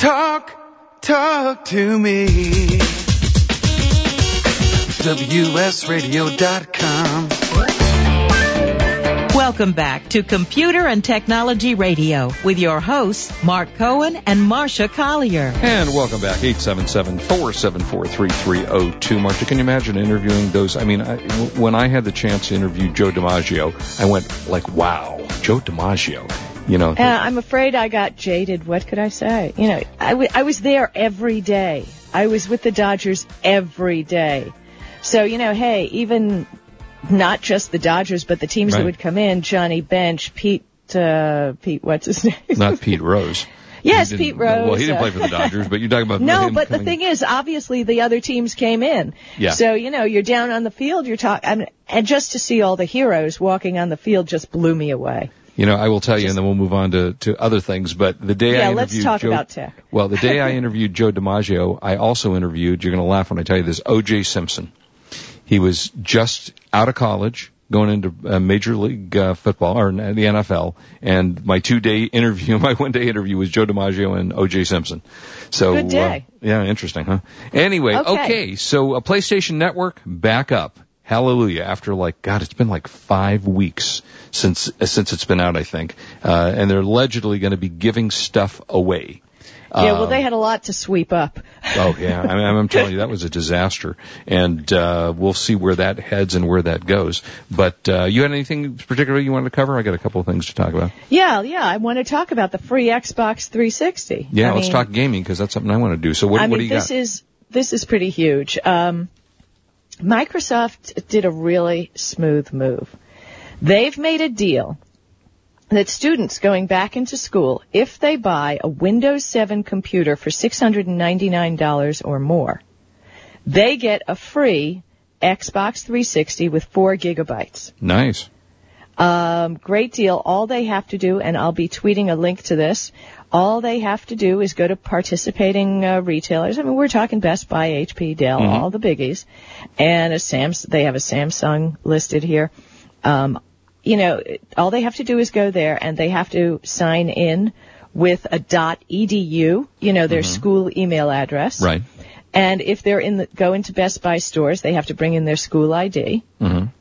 Talk, talk to me. WSRadio.com. Welcome back to Computer and Technology Radio with your hosts, Mark Cohen and Marcia Collier. And welcome back, 877-474-3302. Marcia, can you imagine interviewing those? I mean, I, when I had the chance to interview Joe DiMaggio, I went like, wow, Joe DiMaggio. You know, Uh, I'm afraid I got jaded. What could I say? You know, I, w- I was there every day. I was with the Dodgers every day. So, you know, hey, even not just the Dodgers, but the teams that would come in, Johnny Bench, Pete, uh, Pete, what's his name? not Pete Rose. yes, Pete Rose. Well, he didn't play for the Dodgers, but you're talking about No, but the thing is, obviously the other teams came in. Yeah. So, you know, you're down on the field, you're talking, and just to see all the heroes walking on the field just blew me away. You know, I will tell you, and then we'll move on to, to other things. But the day Yeah, I let's talk Joe, about tech. well, the day I interviewed Joe DiMaggio, I also interviewed. You're going to laugh when I tell you this. O.J. Simpson. He was just out of college, going into uh, Major League uh, Football or the NFL. And my two day interview, my one day interview was Joe DiMaggio and O.J. Simpson. So Good day. Uh, yeah, interesting, huh? Anyway, Okay. okay, so a PlayStation Network back up. Hallelujah! After like God, it's been like five weeks since uh, since it's been out, I think, uh, and they're allegedly going to be giving stuff away. Yeah, well, they had a lot to sweep up. Oh yeah, I mean, I'm telling you that was a disaster, and uh, we'll see where that heads and where that goes. But uh, you had anything particularly you wanted to cover? I got a couple of things to talk about. Yeah, yeah, I want to talk about the free Xbox 360. Yeah, I let's mean, talk gaming because that's something I want to do. So what, I what do you think? this got? is this is pretty huge. Um, Microsoft did a really smooth move. They've made a deal that students going back into school, if they buy a Windows 7 computer for $699 or more, they get a free Xbox 360 with 4 gigabytes. nice. Um, great deal. All they have to do, and I'll be tweeting a link to this, all they have to do is go to participating uh, retailers. I mean, we're talking Best Buy, HP, Dell, all the biggies, and a Sams. They have a Samsung listed here. Um, you know, all they have to do is go there, and they have to sign in with a .edu. You know, their school email address. Right. And if they're in the, go into Best Buy stores, they have to bring in their school ID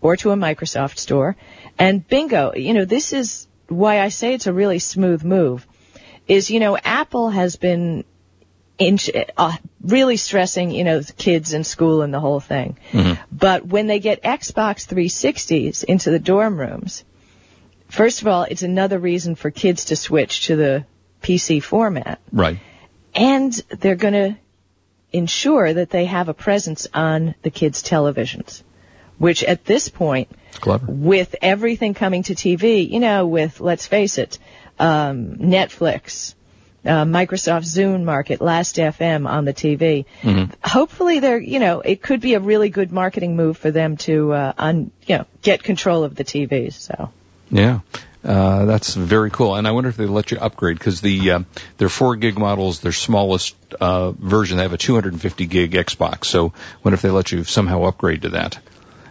or to a Microsoft store. And bingo, you know, this is why I say it's a really smooth move. Is, you know, Apple has been in, uh, really stressing, you know, kids in school and the whole thing. But when they get Xbox 360s into the dorm rooms, first of all, it's another reason for kids to switch to the PC format Right. and they're going to ensure that they have a presence on the kids' televisions, which at this point, clever. with everything coming to TV, you know, with, let's face it, um, Netflix, uh, Microsoft Zune Market, Last FM on the TV. Hopefully they're, you know, it could be a really good marketing move for them to, uh, un, you know, get control of the TVs, so. Yeah. Uh, that's very cool, and I wonder if they let you upgrade because the uh, their four gig models, their smallest uh, version, they have a 250 gig Xbox. So, I wonder if they let you somehow upgrade to that.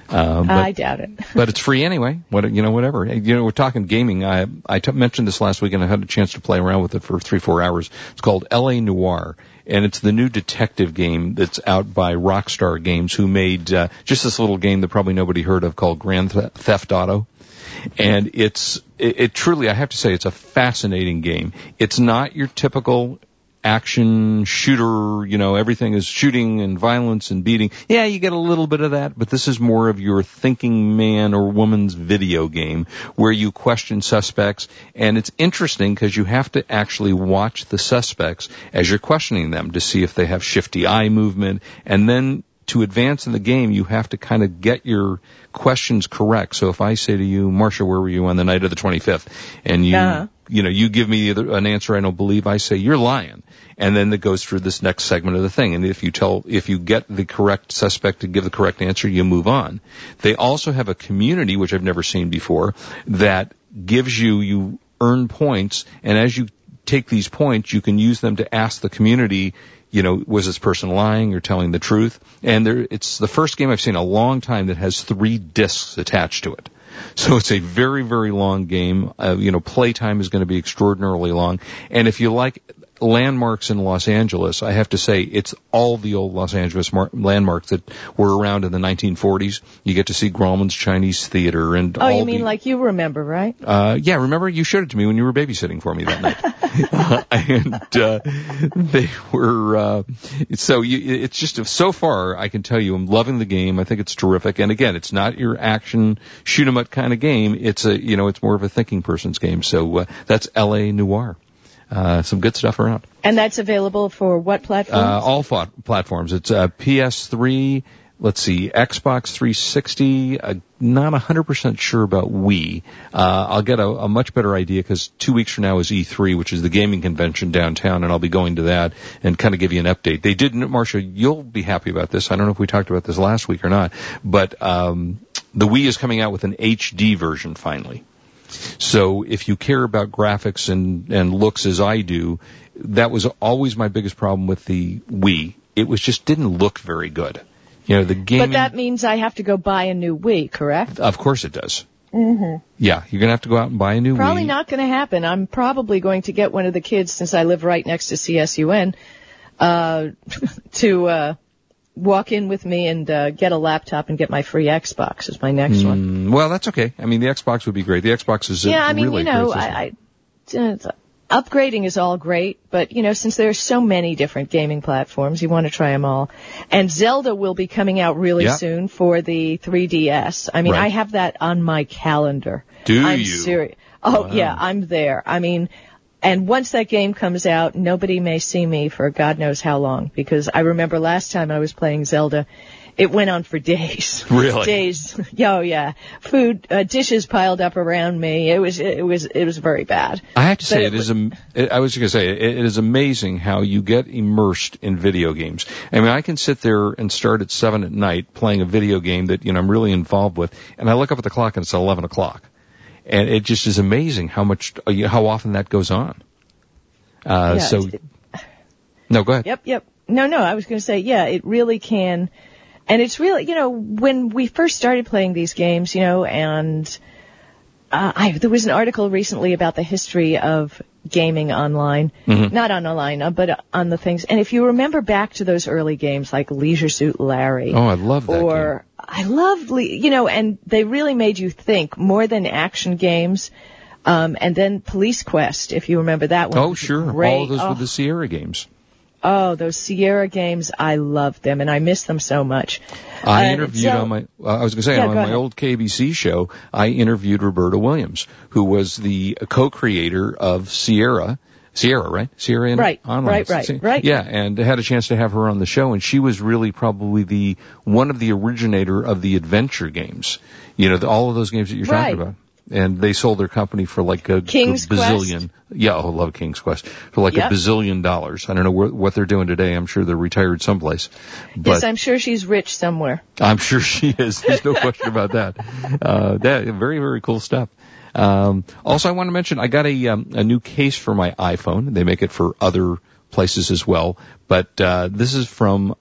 Uh, but, I doubt it. but it's free anyway. What you know, whatever. You know, we're talking gaming. I I t- mentioned this last week, and I had a chance to play around with it for three four hours. It's called L.A. Noire, and it's the new detective game that's out by Rockstar Games, who made uh, just this little game that probably nobody heard of called Grand Th- Theft Auto and it's it, it truly I have to say it's a fascinating game. It's not your typical action shooter, you know, everything is shooting and violence and beating. Yeah, you get a little bit of that, but this is more of your thinking man or woman's video game where you question suspects and it's interesting because you have to actually watch the suspects as you're questioning them to see if they have shifty eye movement and then to advance in the game, you have to kind of get your questions correct. So if I say to you, Marcia, where were you on the night of the 25th? And you, Uh-huh. you know, you give me an answer I don't believe, I say, you're lying. And then it goes through this next segment of the thing. And if you tell, if you get the correct suspect to give the correct answer, you move on. They also have a community, which I've never seen before, that gives you, you earn points. And as you take these points, you can use them to ask the community, you know, was this person lying or telling the truth? And there, it's the first game I've seen in a long time that has three discs attached to it. So it's a very, very long game. Uh, you know, playtime is going to be extraordinarily long. And if you like landmarks in Los Angeles, I have to say it's all the old Los Angeles mar- landmarks that were around in the 1940s. You get to see Grauman's Chinese Theater and Oh, all you mean the, like you remember, right? uh, yeah, remember you showed it to me when you were babysitting for me that night. And, uh, they were, uh, so you, it's just, so far, I can tell you, I'm loving the game. I think it's terrific. And again, it's not your action, shoot 'em up kind of game. It's a, you know, it's more of a thinking person's game. So, uh, that's LA Noire. Uh, some good stuff around. And that's available for what platform? Uh, all fa- platforms. It's uh, PS3. Let's see, Xbox 360. Uh, not 100% sure about Wii. Uh, I'll get a, a much better idea because two weeks from now is E3, which is the gaming convention downtown, and I'll be going to that and kind of give you an update. They didn't, Marcia, you'll be happy about this. I don't know if we talked about this last week or not, but um, the Wii is coming out with an HD version finally. So if you care about graphics and, and looks as I do, that was always my biggest problem with the Wii. It was just didn't look very good. You know, the game. but that means I have to go buy a new Wii, correct? of course it does. Mm-hmm. Yeah, you're gonna have to go out and buy a new Probably Wii. not going to happen. I'm probably going to get one of the kids, since I live right next to CSUN, uh, to uh, walk in with me and uh, get a laptop and get my free Xbox as my next one. Mm, well, that's okay. I mean, the Xbox would be great. The Xbox is a Yeah, I mean, really you know. I, I uh, upgrading is all great, but you know, since there are so many different gaming platforms, you want to try them all. And Zelda will be coming out really Yeah. soon for the 3DS. I mean, Right. I have that on my calendar. Do I'm you? serious. Oh Wow. yeah, I'm there. I mean, and once that game comes out, nobody may see me for God knows how long because I remember last time I was playing Zelda, it went on for days. Really? Days. Oh yeah. Food, uh, dishes piled up around me. It was, it was, it was very bad. I have to say, But it is. Am- I was going to say, it, it is amazing how you get immersed in video games. I mean, I can sit there and start at seven at night playing a video game that you know I'm really involved with, and I look up at the clock and it's eleven o'clock, and it just is amazing how much, uh, how often that goes on. Uh, Yeah, so, no, go ahead. Yep, yep. No, no, I was going to say, yeah, it really can. And it's really, you know, when we first started playing these games, you know, and uh, I, there was an article recently about the history of gaming online, not on online, uh, but on the things. And if you remember back to those early games like Leisure Suit Larry, Oh, I love that. or I loved, Le- you know, and they really made you think more than action games. Um, and then Police Quest, if you remember that one. Oh, sure. great. All of those Oh, were the Sierra games. Oh, those Sierra games, I loved them and I miss them so much. I Uh, interviewed so- on my, uh, I was going to say, Yeah, on my ahead. old KBC show, I interviewed Roberta Williams, who was the co-creator of Sierra. Sierra, right? Sierra in Right, online. right, right, right. Yeah, and I had a chance to have her on the show, and she was really probably the one of the originator of the adventure games. You know, the, all of those games that you're Right. talking about. And they sold their company for like a, King's a bazillion. Yeah, oh, I love King's Quest for like Yep. a bazillion dollars. I don't know wh- what they're doing today. I'm sure they're retired someplace. But yes, I'm sure she's rich somewhere. I'm sure she is. There's no question about that. Uh, that very very cool stuff. Um, also, I want to mention I got a um, a new case for my iPhone. They make it for other places as well, but uh, this is from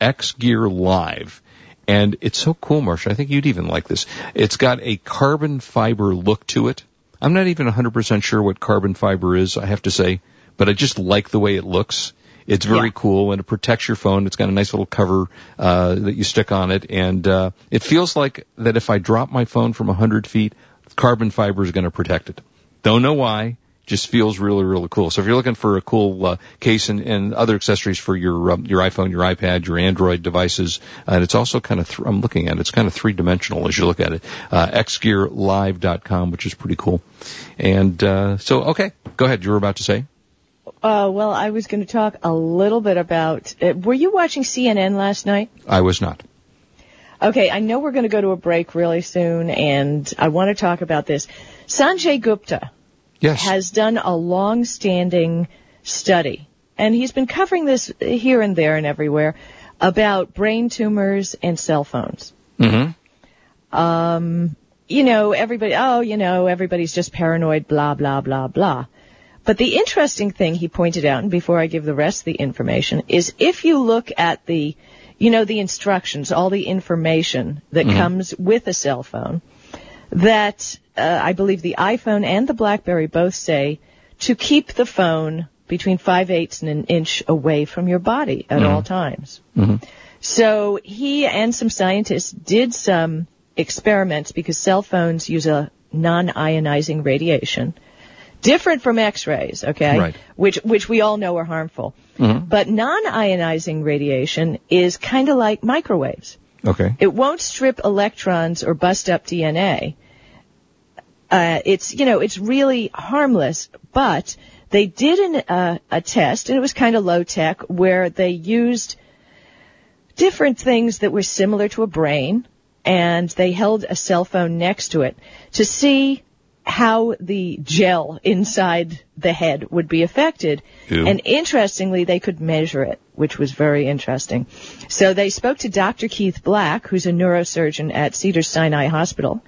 X Gear Live. And it's so cool, Marcia. I think you'd even like this. It's got a carbon fiber look to it. I'm not even 100% sure what carbon fiber is, I have to say, but I just like the way it looks. It's very Yeah. cool and it protects your phone. It's got a nice little cover uh, that you stick on it, and uh, it feels like that if I drop my phone from 100 feet, carbon fiber is going to protect it. Don't know why. Just feels really, really cool. So if you're looking for a cool uh, case and, and other accessories for your um, your iPhone, your iPad, your Android devices, and it's also kind of th- I'm looking at it. It's kind of three dimensional as you look at it. Uh, xgearlive.com, which is pretty cool. And uh, so, okay, go ahead. You were about to say. Uh, well, I was going to talk a little bit about. Uh, were you watching CNN last night? I was not. Okay, I know we're going to go to a break really soon, and I want to talk about this. Sanjay Gupta Yes. has done a long-standing study, and he's been covering this here and there and everywhere about brain tumors and cell phones. mm-hmm. you know, everybody, oh, you know, everybody's just paranoid, blah, blah, blah, blah. But the interesting thing he pointed out, and before I give the rest of the information, is if you look at the, you know, the instructions, all the information that mm-hmm. comes with a cell phone, that uh, I believe the iPhone and the BlackBerry both say to keep the phone between five eighths and an inch away from your body at mm-hmm. all times. Mm-hmm. So he and some scientists did some experiments because cell phones use a non-ionizing radiation, different from X-rays, okay? Right. Which which we all know are harmful. But non-ionizing radiation is kind of like microwaves. Okay. It won't strip electrons or bust up DNA. Uh, it's you know it's really harmless, but they did an, uh, a test and it was kind of low tech where they used different things that were similar to a brain and they held a cell phone next to it to see how the gel inside the head would be affected. Ew. And interestingly, they could measure it, which was very interesting. So they spoke to Dr. Keith Black, who's a neurosurgeon at Cedar Sinai Hospital.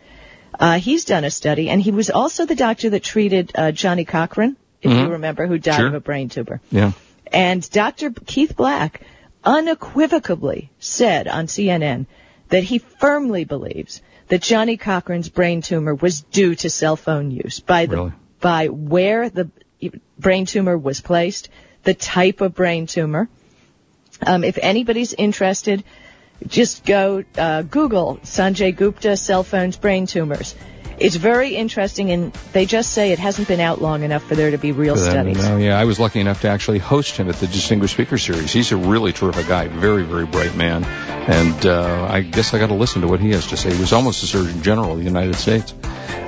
Uh, he's done a study, and he was also the doctor that treated uh, Johnnie Cochran, if you remember, who died Sure. of a brain tumor. Yeah. And Dr. Keith Black unequivocally said on CNN that he firmly believes that Johnnie Cochran's brain tumor was due to cell phone use by the Really? by where the brain tumor was placed, the type of brain tumor. Um, if anybody's interested, just go uh, Google Sanjay Gupta cell phones brain tumors. It's very interesting, and they just say it hasn't been out long enough for there to be real studies. uh, yeah, I was lucky enough to actually host him at the Distinguished Speaker Series. He's a really terrific guy, very, very bright man, and uh, I guess I got to listen to what he has to say. He was almost the Surgeon General of the United States.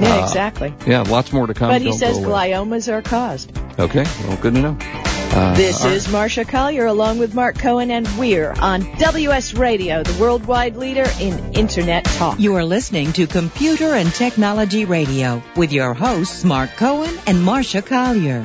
Yeah, Uh, exactly. Yeah, lots more to come. But he Don't says gliomas are caused. Okay, well, good to know. Uh, This all right. is Marcia Collier along with Mark Cohen, and we're on WS Radio, the worldwide leader in Internet talk. You are listening to Computer and Technology Radio with your hosts Mark Cohen and Marcia Collier.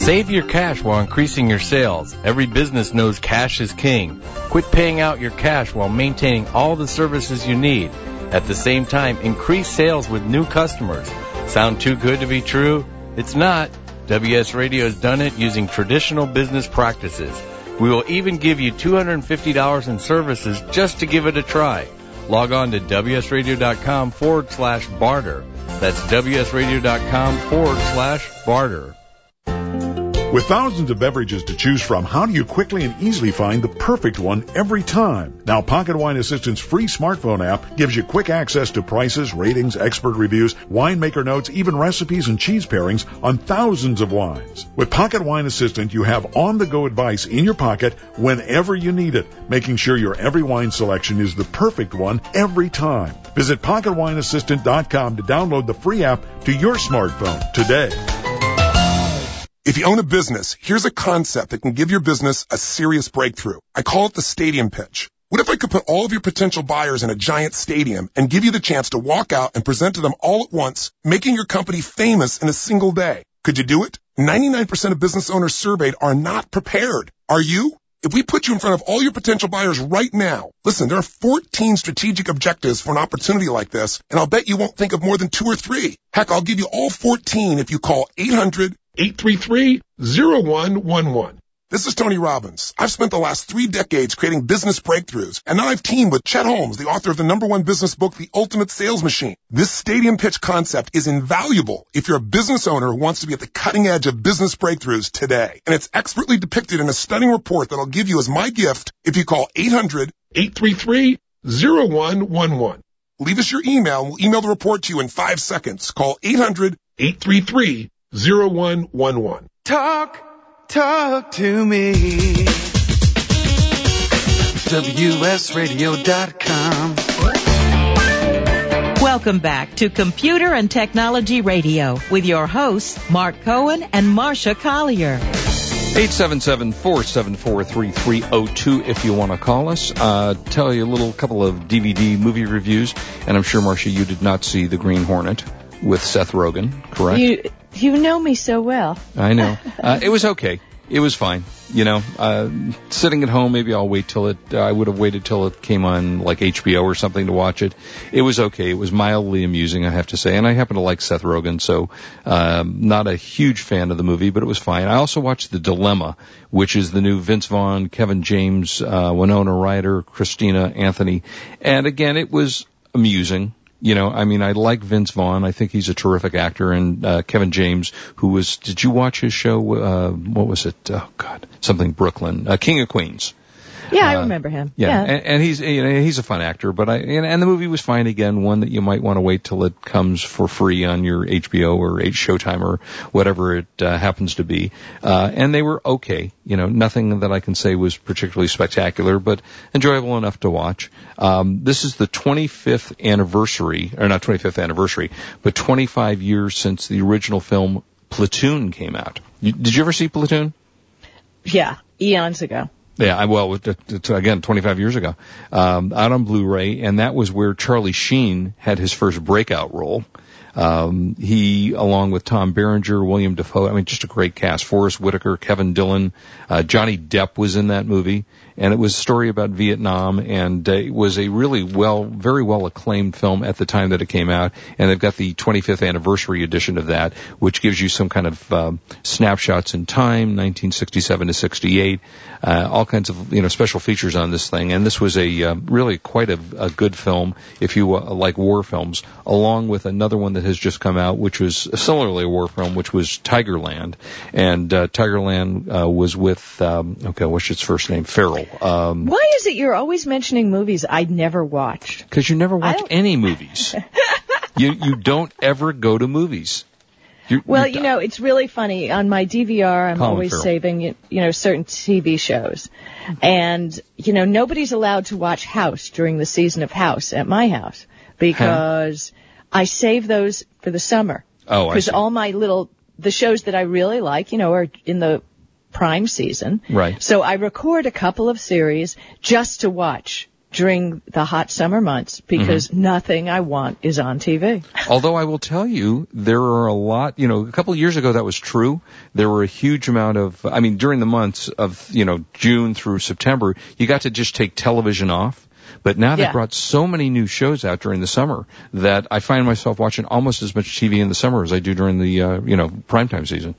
Save your cash while increasing your sales. Every business knows cash is king. Quit paying out your cash while maintaining all the services you need. At the same time, increase sales with new customers. Sound too good to be true? It's not. WS Radio has done it using traditional business practices. We will even give you $250 in services just to give it a try. Log on to WSRadio.com forward slash barter. That's WSRadio.com forward slash barter. With thousands of beverages to choose from, how do you quickly and easily find the perfect one every time? Now, Pocket Wine Assistant's free smartphone app gives you quick access to prices, ratings, expert reviews, winemaker notes, even recipes and cheese pairings on thousands of wines. With Pocket Wine Assistant, you have on-the-go advice in your pocket whenever you need it, making sure your every wine selection is the perfect one every time. Visit PocketWineAssistant.com to download the free app to your smartphone today. If you own a business, here's a concept that can give your business a serious breakthrough. I call it the stadium pitch. What if I could put all of your potential buyers in a giant stadium and give you the chance to walk out and present to them all at once, making your company famous in a single day? Could you do it? 99% of business owners surveyed are not prepared. Are you? If we put you in front of all your potential buyers right now, listen, there are 14 strategic objectives for an opportunity like this, and I'll bet you won't think of more than two or three. Heck, I'll give you all 14 if you call 800-833-0111. This is Tony Robbins. I've spent the last three decades creating business breakthroughs, and now I've teamed with Chet Holmes, the author of the number one business book, The Ultimate Sales Machine. This stadium pitch concept is invaluable if you're a business owner who wants to be at the cutting edge of business breakthroughs today. And it's expertly depicted in a stunning report that I'll give you as my gift if you call 800-833-0111. Leave us your email and we'll email the report to you in five seconds. Call 800-833-0111. 0111. Talk, talk to me. WSRadio.com. Welcome back to Computer and Technology Radio with your hosts, Mark Cohen and Marcia Collier. 877-474-3302 if you want to call us. Uh, tell you a little couple of DVD movie reviews, and I'm sure, Marcia, you did not see The Green Hornet with Seth Rogen, correct? You you know me so well. I know. Uh, it was okay. It was fine. You know, uh, sitting at home, maybe I'll wait till it, uh, I would have waited till it came on like HBO or something to watch it. It was okay. It was mildly amusing, I have to say. And I happen to like Seth Rogen, so, um, not a huge fan of the movie, but it was fine. I also watched The Dilemma, which is the new Vince Vaughn, Kevin James, uh, Winona Ryder, Christina Anthony. And again, it was amusing you know, I mean, I like Vince Vaughn. I think he's a terrific actor. And uh, Kevin James, who was, did you watch his show? Uh, what was it? Oh God, something Brooklyn, uh, King of Queens. Yeah, I Uh, remember him. Yeah, And, and he's you know he's a fun actor, but I and, and the movie was fine again. One that you might want to wait till it comes for free on your HBO or H Showtime or whatever it uh, happens to be. Uh, and they were okay. You know, nothing that I can say was particularly spectacular, but enjoyable enough to watch. Um, this is the 25th anniversary, or not 25th anniversary, but 25 years since the original film Platoon came out. You, did you ever see Platoon? Yeah, eons ago. Yeah, I, well, it- it- it's, again, 25 years ago, um, out on Blu-ray, and that was where Charlie Sheen had his first breakout role. Um, he, along with Tom Berenger, William Dafoe, I mean, just a great cast. Forest Whitaker, Kevin Dillon, uh, Johnny Depp was in that movie, and it was a story about Vietnam, and uh, it was a really well, very well acclaimed film at the time that it came out. And they've got the 25th anniversary edition of that, which gives you some kind of um, snapshots in time, 1967 to 68, uh, all kinds of you know special features on this thing. And this was a uh, really quite a, a good film if you uh, like war films, along with another one that has just come out, which was similarly a war film, which was Tigerland. And uh, Tigerland uh, was with um, okay, what's its first name? Farrell. Um, Why is it you're always mentioning movies I'd never watched? because you never watch any movies. you you don't ever go to movies. You, Well, you know, it's really funny. On my DVR, I'm Colin always Farrell. saving, you you know, certain TV shows. And, you know, nobody's allowed to watch House during the season of House at my house because I save those for the summer. Oh, I Because all my little, the shows that I really like, you know, are in the prime season. Right. So I record a couple of series just to watch during the hot summer months because Mm-hmm. nothing I want is on TV. Although I will tell you, there are a lot, you know, a couple of years ago that was true. There were a huge amount of, I mean, during the months of, you know, June through September, you got to just take television off. But now they Yeah. brought so many new shows out during the summer that I find myself watching almost as much TV in the summer as I do during the, uh, you know, primetime season.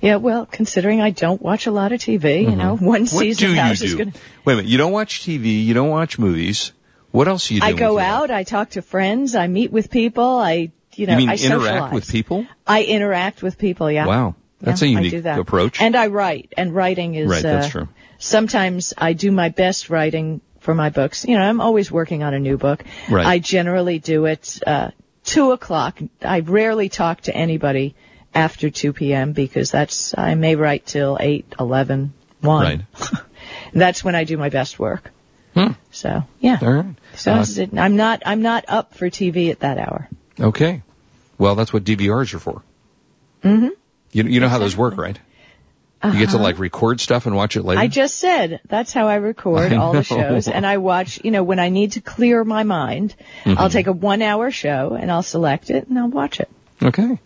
Yeah, well, considering I don't watch a lot of TV, you know, one Mm-hmm. What season do of you House is do? going to. Wait a minute, you don't watch TV, you don't watch movies. What else are you do? I go out, I talk to friends, I meet with people, I, you know, You mean I interact socialize. with people? I interact with people, yeah. Wow. That's Yeah, a unique that. approach. And I write, and writing is, Right, that's uh, true. Sometimes I do my best writing for my books. You know, I'm always working on a new book. Right. I generally do it, uh, two o'clock. I rarely talk to anybody after 2 p.m. because that's, I may write till 8, 11, 1. Right. That's when I do my best work. Hmm. So, yeah. All right. So Uh, it- I'm not, I'm not up for TV at that hour. Okay. Well, that's what DVRs are for. Mm-hmm. You, you know how those work, right? You get to like record stuff and watch it later. Uh-huh. I just said that's how I record I all the shows, and I watch. You know, when I need to clear my mind, Mm-hmm. I'll take a one-hour show and I'll select it and I'll watch it. Okay.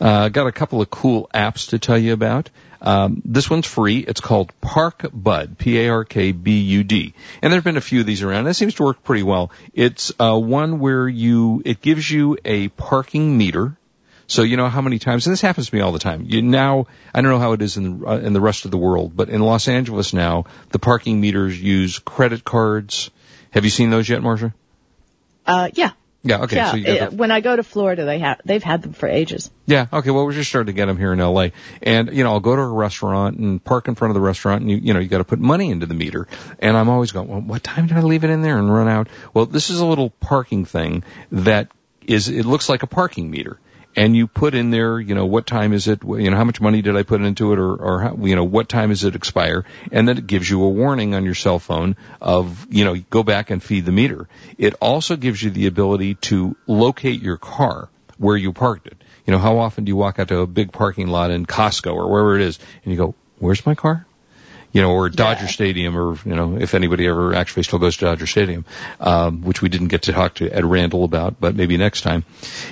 Uh, got a couple of cool apps to tell you about. Um, this one's free. It's called Park Bud, P-A-R-K-B-U-D. And there've been a few of these around. It seems to work pretty well. It's uh, one where you it gives you a parking meter. So you know how many times, and this happens to me all the time. You now, I don't know how it is in uh, in the rest of the world, but in Los Angeles now, the parking meters use credit cards. Have you seen those yet, Marcia? Uh, yeah. Yeah. Okay. yeah. So uh, the when I go to Florida, they have they've had them for ages. Yeah. Okay. Well, we're just starting to get them here in LA, and you know, I'll go to a restaurant and park in front of the restaurant, and you, you know, you got to put money into the meter, and I'm always going, well, what time did I leave it in there and run out? Well, this is a little parking thing that is, it looks like a parking meter, and you put in there, you know, what time is it, you know, how much money did I put into it or, or how, you know, what time does it expire? And then it gives you a warning on your cell phone of, you know, go back and feed the meter. It also gives you the ability to locate your car where you parked it. You know, how often do you walk out to a big parking lot in Costco or wherever it is and you go, where's my car? You know, or Dodger yeah. Stadium, or you know, if anybody ever actually still goes to Dodger Stadium, um, which we didn't get to talk to Ed Randall about, but maybe next time.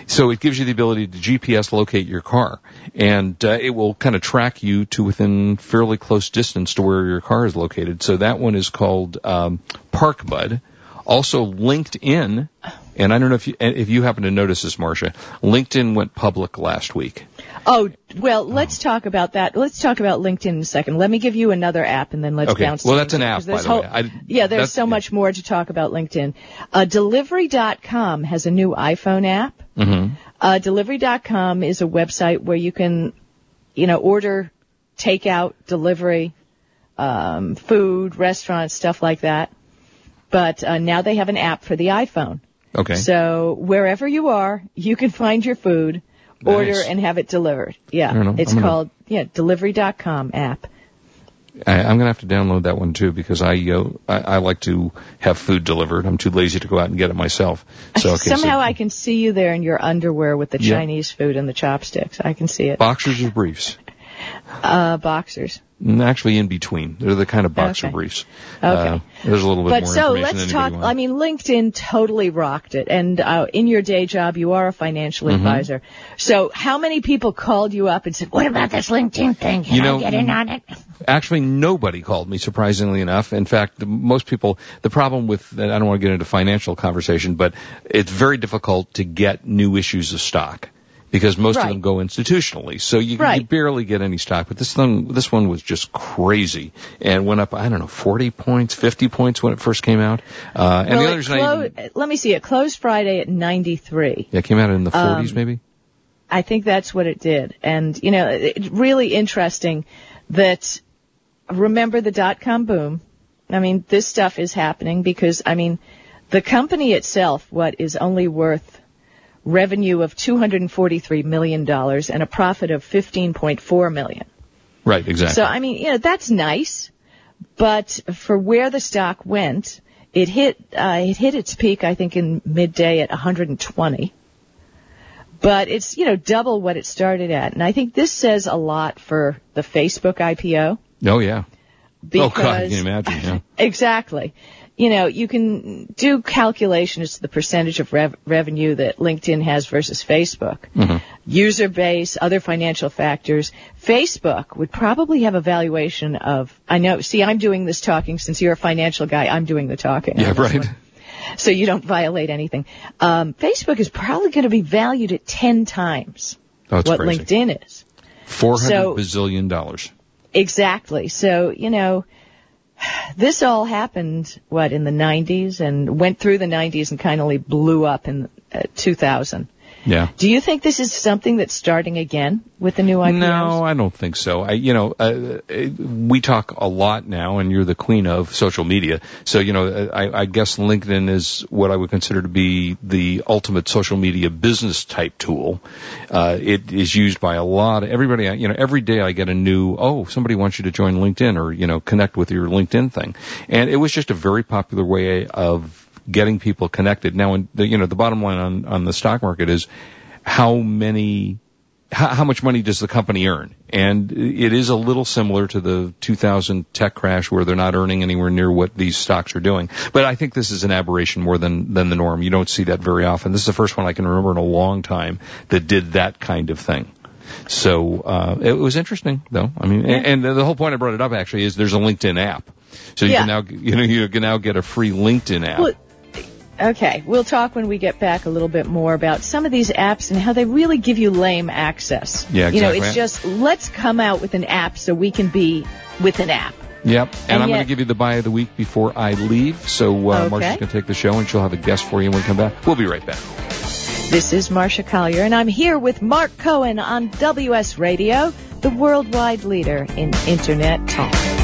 So it gives you the ability to GPS locate your car, and uh, it will kind of track you to within fairly close distance to where your car is located. So that one is called um, ParkBud. Also, LinkedIn, and I don't know if you if you happen to notice this, Marcia. LinkedIn went public last week. Oh well, let's talk about that. Let's talk about LinkedIn in a second. Let me give you another app, and then let's okay. bounce. Well, that's an app, by the whole, way. I, yeah, there's so much more to talk about LinkedIn. Uh, Delivery.com has a new iPhone app. Mm-hmm. Uh, Delivery.com is a website where you can, you know, order takeout, delivery, um, food, restaurants, stuff like that. But uh, now they have an app for the iPhone. Okay. So wherever you are, you can find your food, Nice. order, and have it delivered. Yeah, it's I'm gonna- called yeah Delivery.com app. I, I'm gonna have to download that one too because I, uh, I I like to have food delivered. I'm too lazy to go out and get it myself. So okay, Somehow so I can see you there in your underwear with the Yeah. Chinese food and the chopsticks. I can see it. boxers or briefs. Uh, boxers. Mm, Actually, in between. They're the kind of boxer Okay. briefs. Okay. Uh, there's a little bit But more But so let's talk. wants. I mean, LinkedIn totally rocked it, and uh, in your day job, you are a financial Mm-hmm. advisor. So, how many people called you up and said, "What about this LinkedIn thing? Can You know, I get in on it?" Actually, nobody called me, surprisingly enough. In fact, the- most people, the problem with, I don't want to get into financial conversation, but it's very difficult to get new issues of stock. Because most of them go institutionally, so you, you barely get any stock. But this thing, this one was just crazy, and went up. I don't know, forty points, fifty points when it first came out. Uh, and well, the others, clo- even, let me see. It closed Friday at 93. yeah, it came out in the forties, Um, maybe. I think that's what it did. And, you know, it, really interesting that, remember the dot com boom? I mean, this stuff is happening because, I mean, the company itself, what is only worth revenue of $243 million and a profit of 15.4 million. Right, exactly. So, I mean, you know, that's nice, but for where the stock went, it hit, uh, it hit its peak, I think, in midday at 120. But it's, you know, double what it started at. And I think this says a lot for the Facebook IPO. oh yeah. Because, oh god, you can imagine. Yeah. Exactly. You know, you can do calculations to the percentage of rev- revenue that LinkedIn has versus Facebook. Mm-hmm. User base, other financial factors. Facebook would probably have a valuation of, I know, see, I'm doing this talking since you're a financial guy, I'm doing the talking. Yeah, right. one. So you don't violate anything. Um, Facebook is probably going to be valued at 10 times Oh, what crazy. LinkedIn is. Four hundred So- bazillion dollars. Exactly. So, you know, this all happened, what, in the 90s and went through the 90s and kind of blew up in uh, 2000. Yeah. Do you think this is something that's starting again with the new IPOs? No, I don't think so. I, you know, uh, we talk a lot now, and you're the queen of social media. So, you know, uh, I, I guess LinkedIn is what I would consider to be the ultimate social media business type tool. Uh, it is used by a lot of everybody. You know, every day I get a new, oh, somebody wants you to join LinkedIn or you know, connect with your LinkedIn thing, and it was just a very popular way of getting people connected. Now, and the, you know, the bottom line on, on the stock market is how many, how, how much money does the company earn? And it is a little similar to the 2000 tech crash where they're not earning anywhere near what these stocks are doing. But I think this is an aberration more than, than the norm. You don't see that very often. This is the first one I can remember in a long time that did that kind of thing. So uh, it was interesting, though. I mean, and, and the whole point I brought it up actually is there's a LinkedIn app, so you Yeah. can now you know you can now get a free LinkedIn app. Well, Okay, we'll talk when we get back a little bit more about some of these apps and how they really give you lame access. Yeah, exactly. You know, it's just let's come out with an app so we can be with an app. Yep. And, And I'm going to give you the buy of the week before I leave. So uh, Okay. Marcia's going to take the show and she'll have a guest for you when we come back. We'll be right back. This is Marcia Collier, and I'm here with Mark Cohen on WS Radio, the worldwide leader in Internet talk.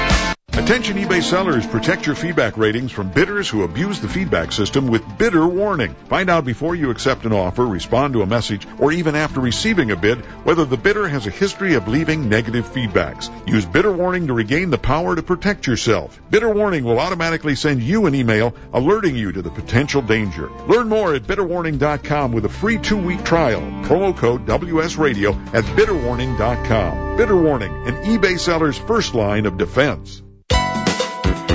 Attention eBay sellers, protect your feedback ratings from bidders who abuse the feedback system with bidder warning. Find out before you accept an offer, respond to a message, or even after receiving a bid whether the bidder has a history of leaving negative feedbacks. Use bidder warning to regain the power to protect yourself. Bidder warning will automatically send you an email alerting you to the potential danger. Learn more at bidderwarning.com with a free two-week trial. Promo code WSRadio at bidderwarning.com. Bidder warning, an eBay seller's first line of defense.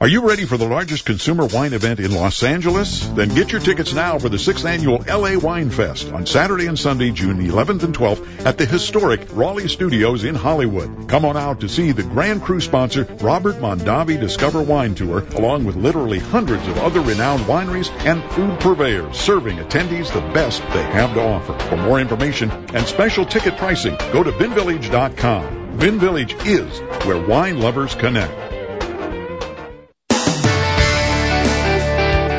Are you ready for the largest consumer wine event in Los Angeles? Then get your tickets now for the 6th annual LA Wine Fest on Saturday and Sunday, June 11th and 12th at the historic Raleigh Studios in Hollywood. Come on out to see the Grand Cru sponsor Robert Mondavi Discover Wine Tour along with literally hundreds of other renowned wineries and food purveyors serving attendees the best they have to offer. For more information and special ticket pricing, go to vinvillage.com. Vin Village is where wine lovers connect.